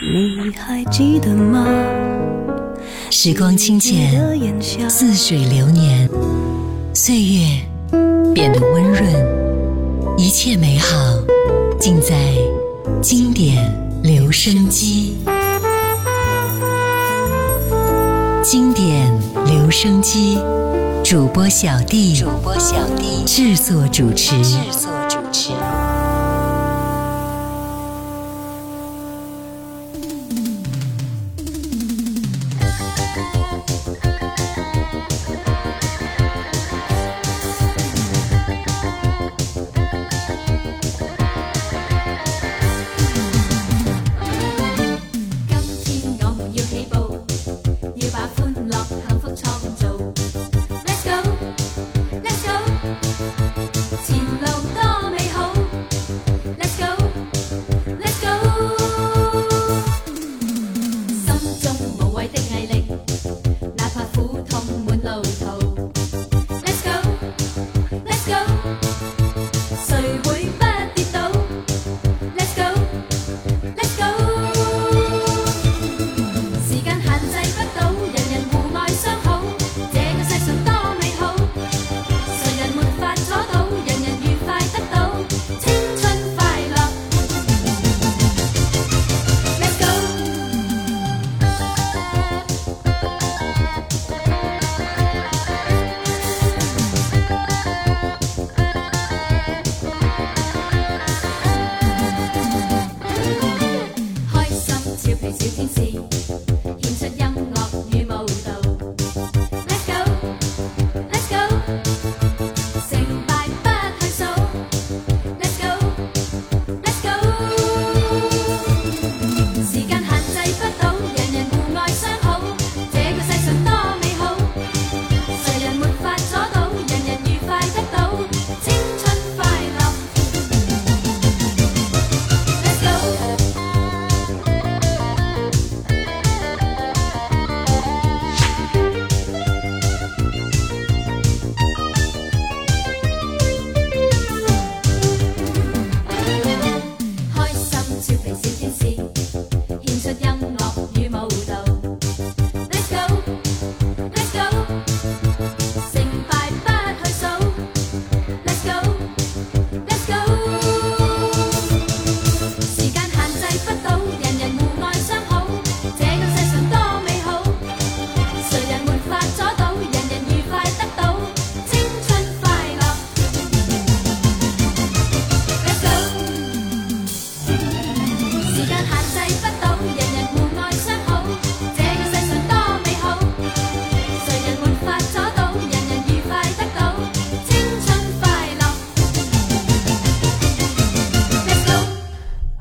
你还记得吗？时光清浅，似水流年，岁月变得温润，一切美好尽在经典留声机。经典留声机主播小弟，主播小弟制作主持，制作主持。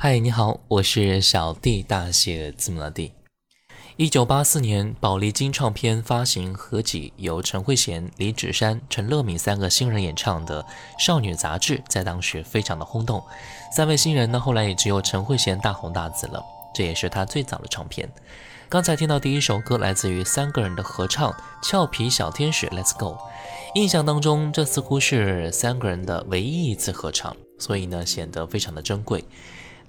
嗨，你好，我是小弟大写字母的弟。一九八四年，宝丽金唱片发行合集，由陈慧娴、李芷珊、陈乐敏三个新人演唱的《少女杂志》在当时非常的轰动。三位新人呢，后来也只有陈慧娴大红大紫了，这也是她最早的唱片。刚才听到第一首歌，来自于三个人的合唱《俏皮小天使 Let's Go》。印象当中，这似乎是三个人的唯一一次合唱，所以呢，显得非常的珍贵。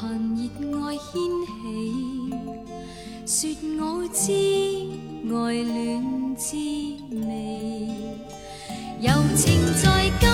盼热爱掀起，说我知爱恋滋味，柔情在今。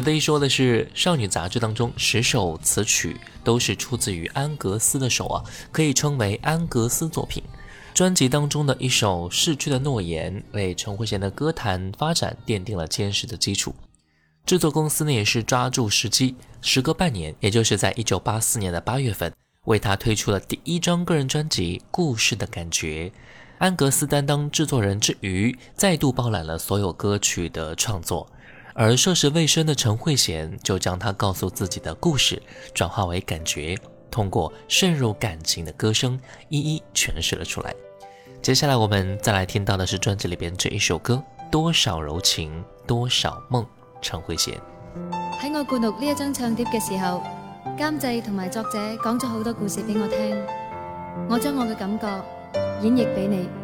值得一说的是，《少女杂志》当中十首词曲都是出自于安格斯的手啊，可以称为安格斯作品。专辑当中的一首《逝去的诺言》为陈慧娴的歌坛发展奠定了坚实的基础。制作公司呢也是抓住时机，时隔半年，也就是在1984年的8月份，为她推出了第一张个人专辑《故事的感觉》。安格斯担当制作人之余，再度包揽了所有歌曲的创作。而涉世未深的陈慧娴就将她告诉自己的故事转化为感觉，通过渗入感情的歌声一一诠释了出来。接下来我们再来听到的是专辑里边这一首歌《多少柔情多少梦》。陈慧娴，喺我记录呢一张唱片嘅时候，监制同埋作者讲咗好多故事俾我听，我将我嘅感觉演绎俾你。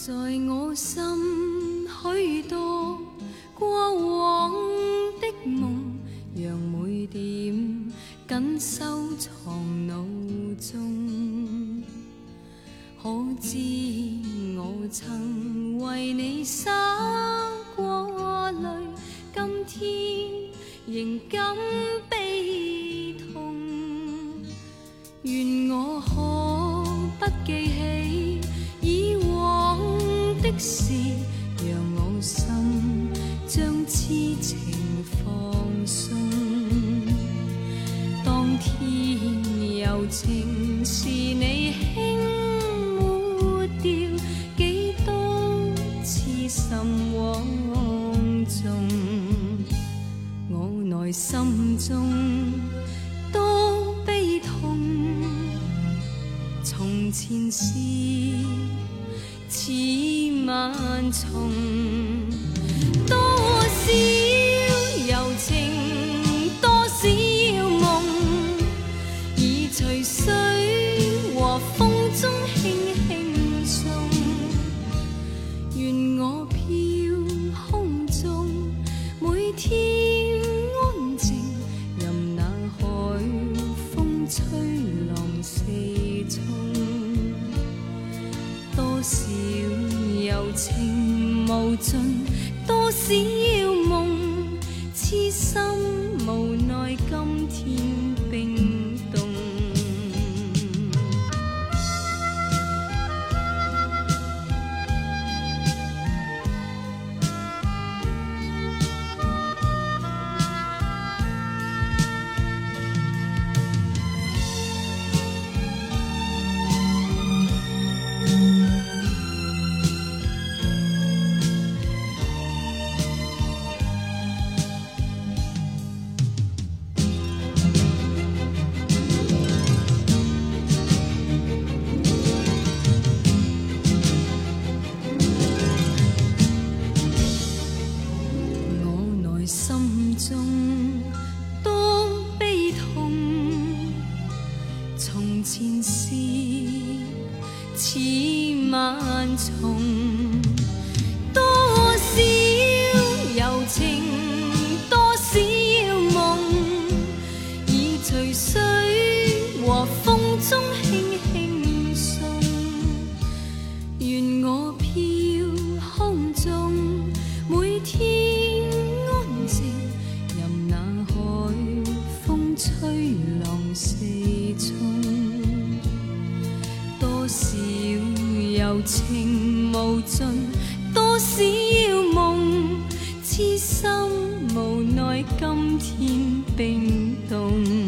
在我心，许多过往的梦，让每点紧收藏。前事似万重。多少柔情无尽，多少梦痴心，无奈今天冰冻。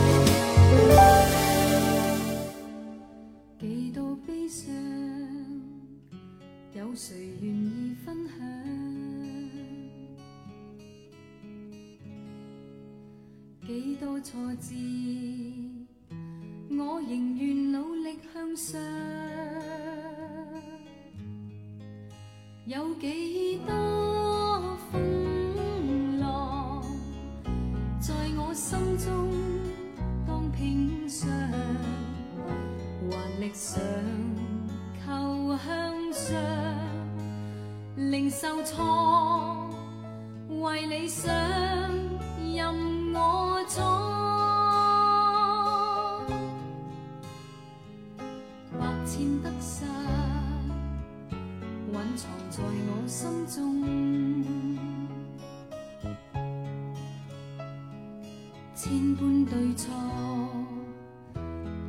千般对错，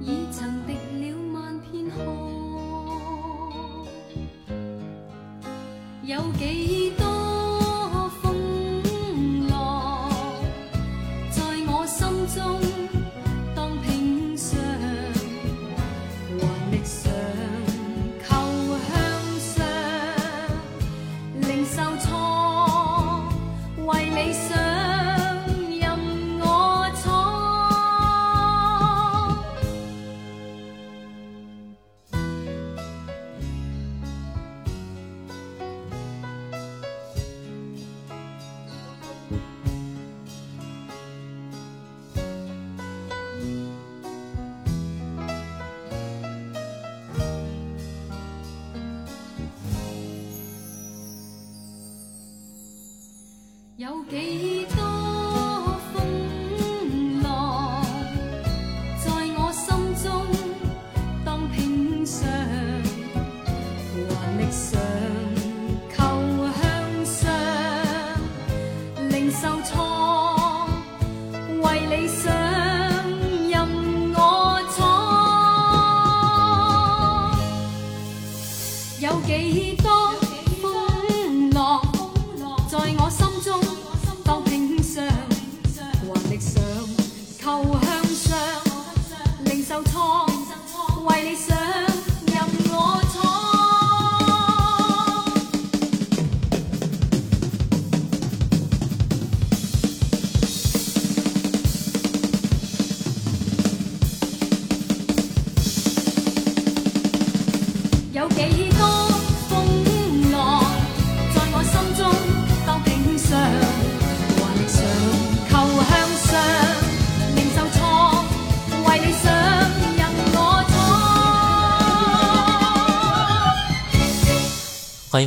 已曾滴了万片荷，有几？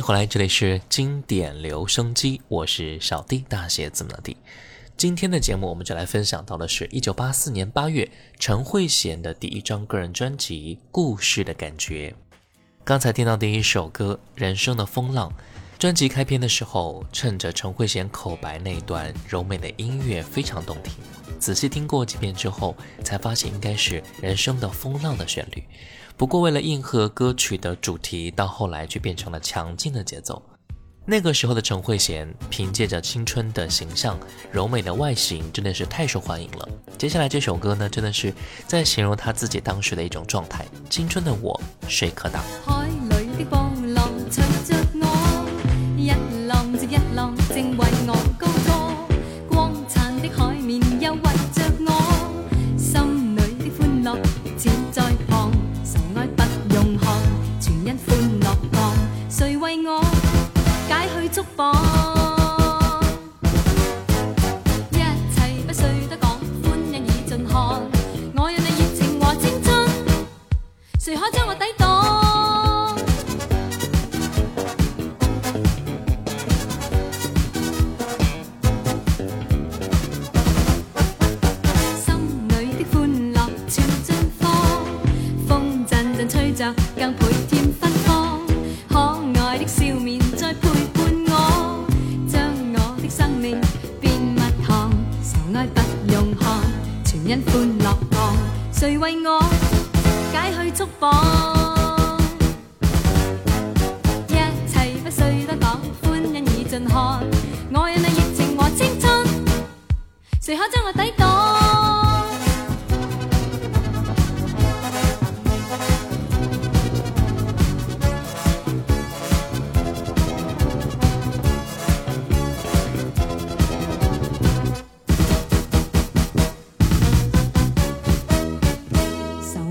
后来这里是经典留声机，我是小 D，大写字母的 D。今天的节目我们就来分享到的是一九八四年八月陈慧娴的第一张个人专辑《故事的感觉》。刚才听到第一首歌《人生的风浪》，专辑开篇的时候，趁着陈慧娴口白那段柔美的音乐非常动听。仔细听过几遍之后，才发现应该是《人生的风浪》的旋律。不过，为了应和歌曲的主题，到后来却变成了强劲的节奏。那个时候的陈慧娴，凭借着青春的形象、柔美的外形，真的是太受欢迎了。接下来这首歌呢，真的是在形容她自己当时的一种状态：青春的我，谁可挡？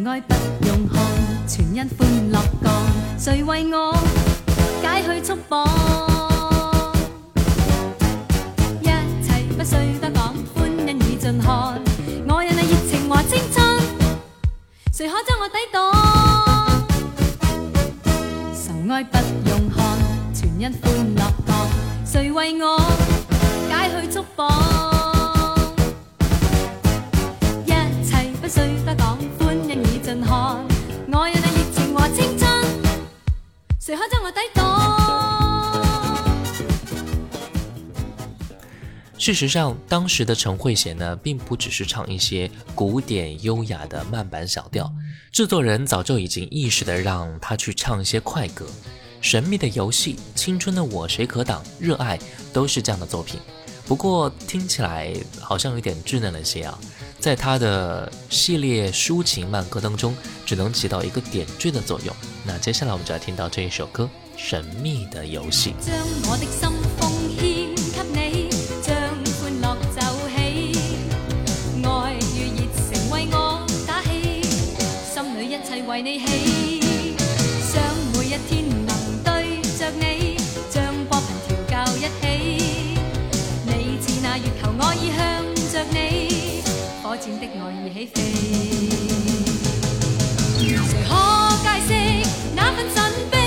爱不用看，全因欢乐降，谁为我解去束缚？一切不需多讲，欢欣已尽看，我有系热情和青春，谁可将我抵挡？愁爱不用看，全因欢乐降，谁为我解去束缚？一切不需多讲。我我有热情和青春，谁事实上，当时的陈慧娴呢，并不只是唱一些古典优雅的慢板小调。制作人早就已经意识的让她去唱一些快歌，《神秘的游戏》《青春的我谁可挡》《热爱》都是这样的作品。不过听起来好像有点稚嫩了些啊。在他的系列抒情慢歌当中只能起到一个点缀的作用那接下来我们就来听到这一首歌神秘的游戏将我的心奉献给你将欢乐走起爱与热诚为我打气心里一切为你起想每一天能对着你将波频调教一起你似那月球我已向着你发的爱已起飞，谁可解释那份神秘？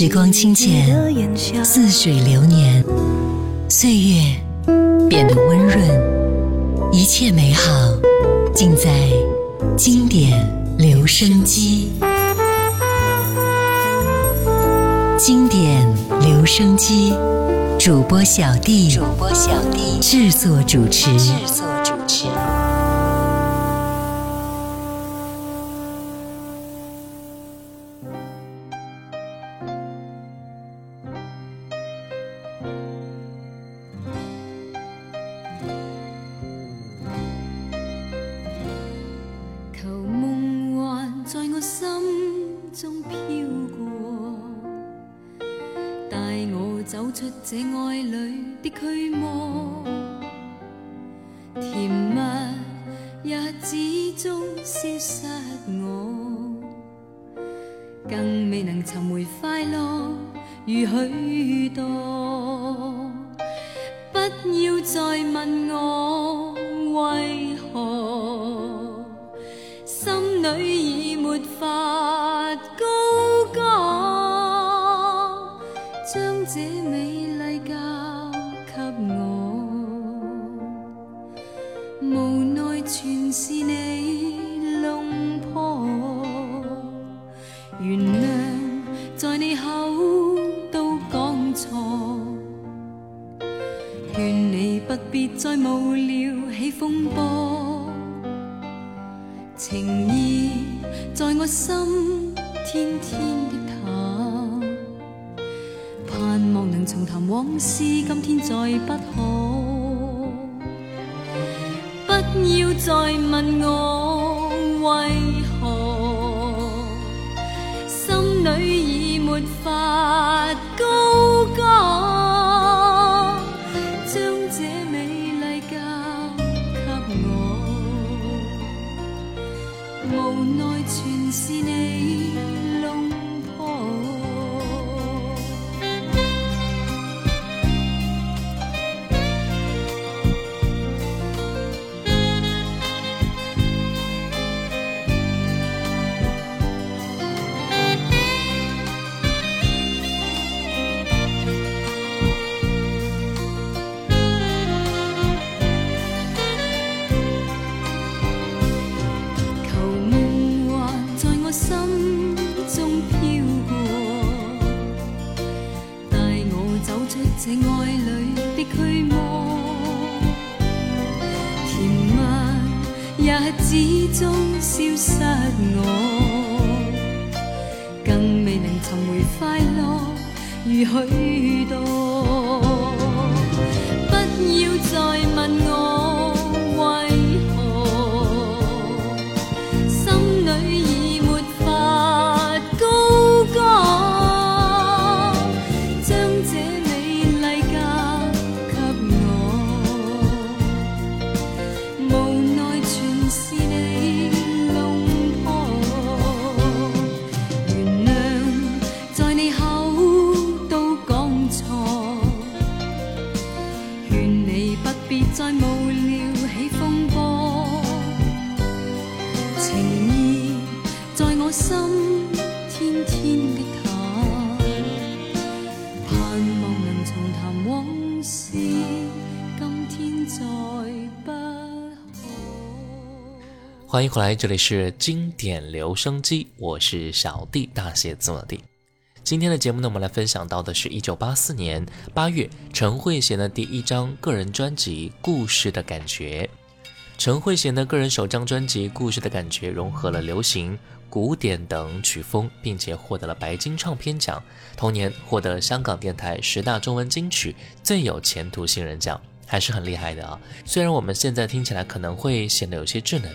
时光清浅，似水流年，岁月变得温润，一切美好尽在经典留声机。经典留声机主播小弟，制作主持。这爱里的驱魔，甜蜜也始终消失，我更未能寻回快乐如许多。情意在我心，天天的淡，盼望能重谈往事，今天再不可。不要再问我为。始终消失，我更未能寻回快乐如许多。不要再问。欢迎回来，这里是经典留声机，我是小弟大写字母的今天的节目呢，我们来分享到的是一九八四年八月，陈慧娴的第一张个人专辑《故事的感觉》。陈慧娴的个人首张专辑《故事的感觉》融合了流行、古典等曲风，并且获得了白金唱片奖。同年获得香港电台十大中文金曲最有前途新人奖，还是很厉害的啊！虽然我们现在听起来可能会显得有些稚嫩。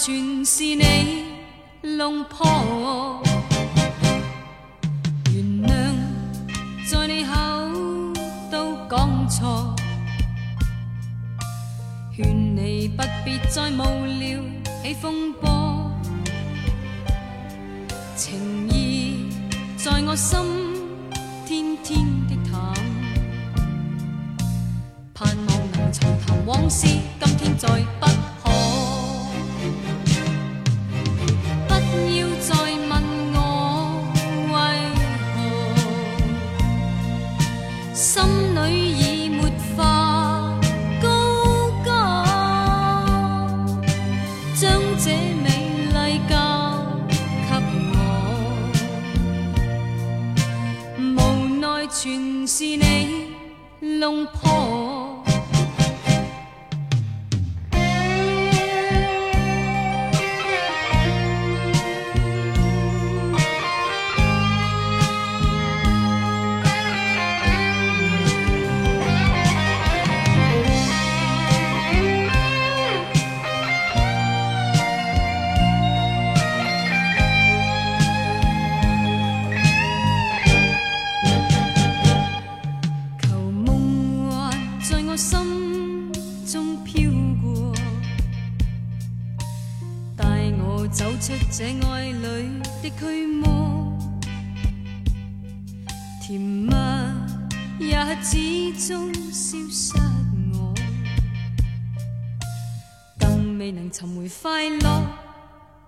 全是你弄破，原谅在你口都讲错，劝你不必再无聊起风波，情意在我心天天的谈，盼望能重谈往事，今天再。拥抱。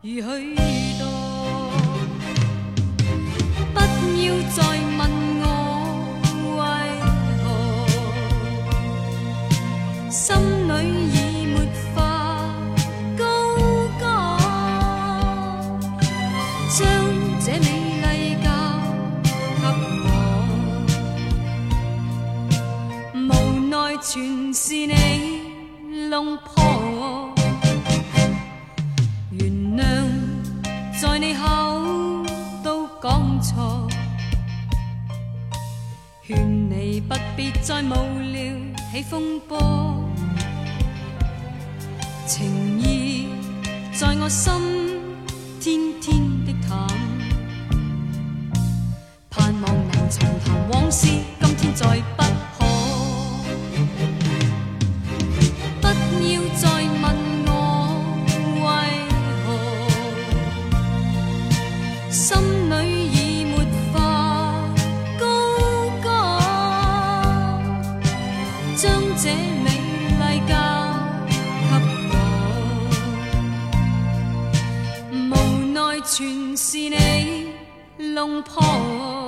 如许多，不要再问我为何，心里已没法高歌。将这美丽交给我，无奈全是你弄破。再无聊起风波，情意在我心，天天的淡，盼望能重谈往事，今天再。两旁。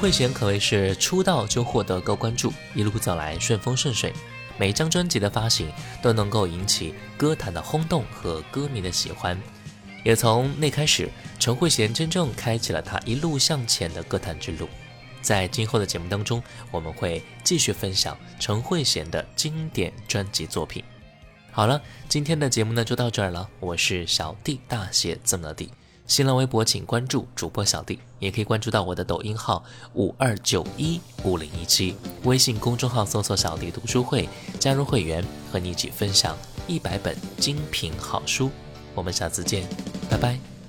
慧娴可谓是出道就获得高关注，一路走来顺风顺水，每张专辑的发行都能够引起歌坛的轰动和歌迷的喜欢，也从那开始，陈慧娴真正开启了她一路向前的歌坛之路。在今后的节目当中，我们会继续分享陈慧娴的经典专辑作品。好了，今天的节目呢就到这儿了，我是小弟，大写字母的弟。新浪微博请关注主播小弟，也可以关注到我的抖音号五二九一五零一七，微信公众号搜索“小弟读书会”，加入会员和你一起分享一百本精品好书。我们下次见，拜拜。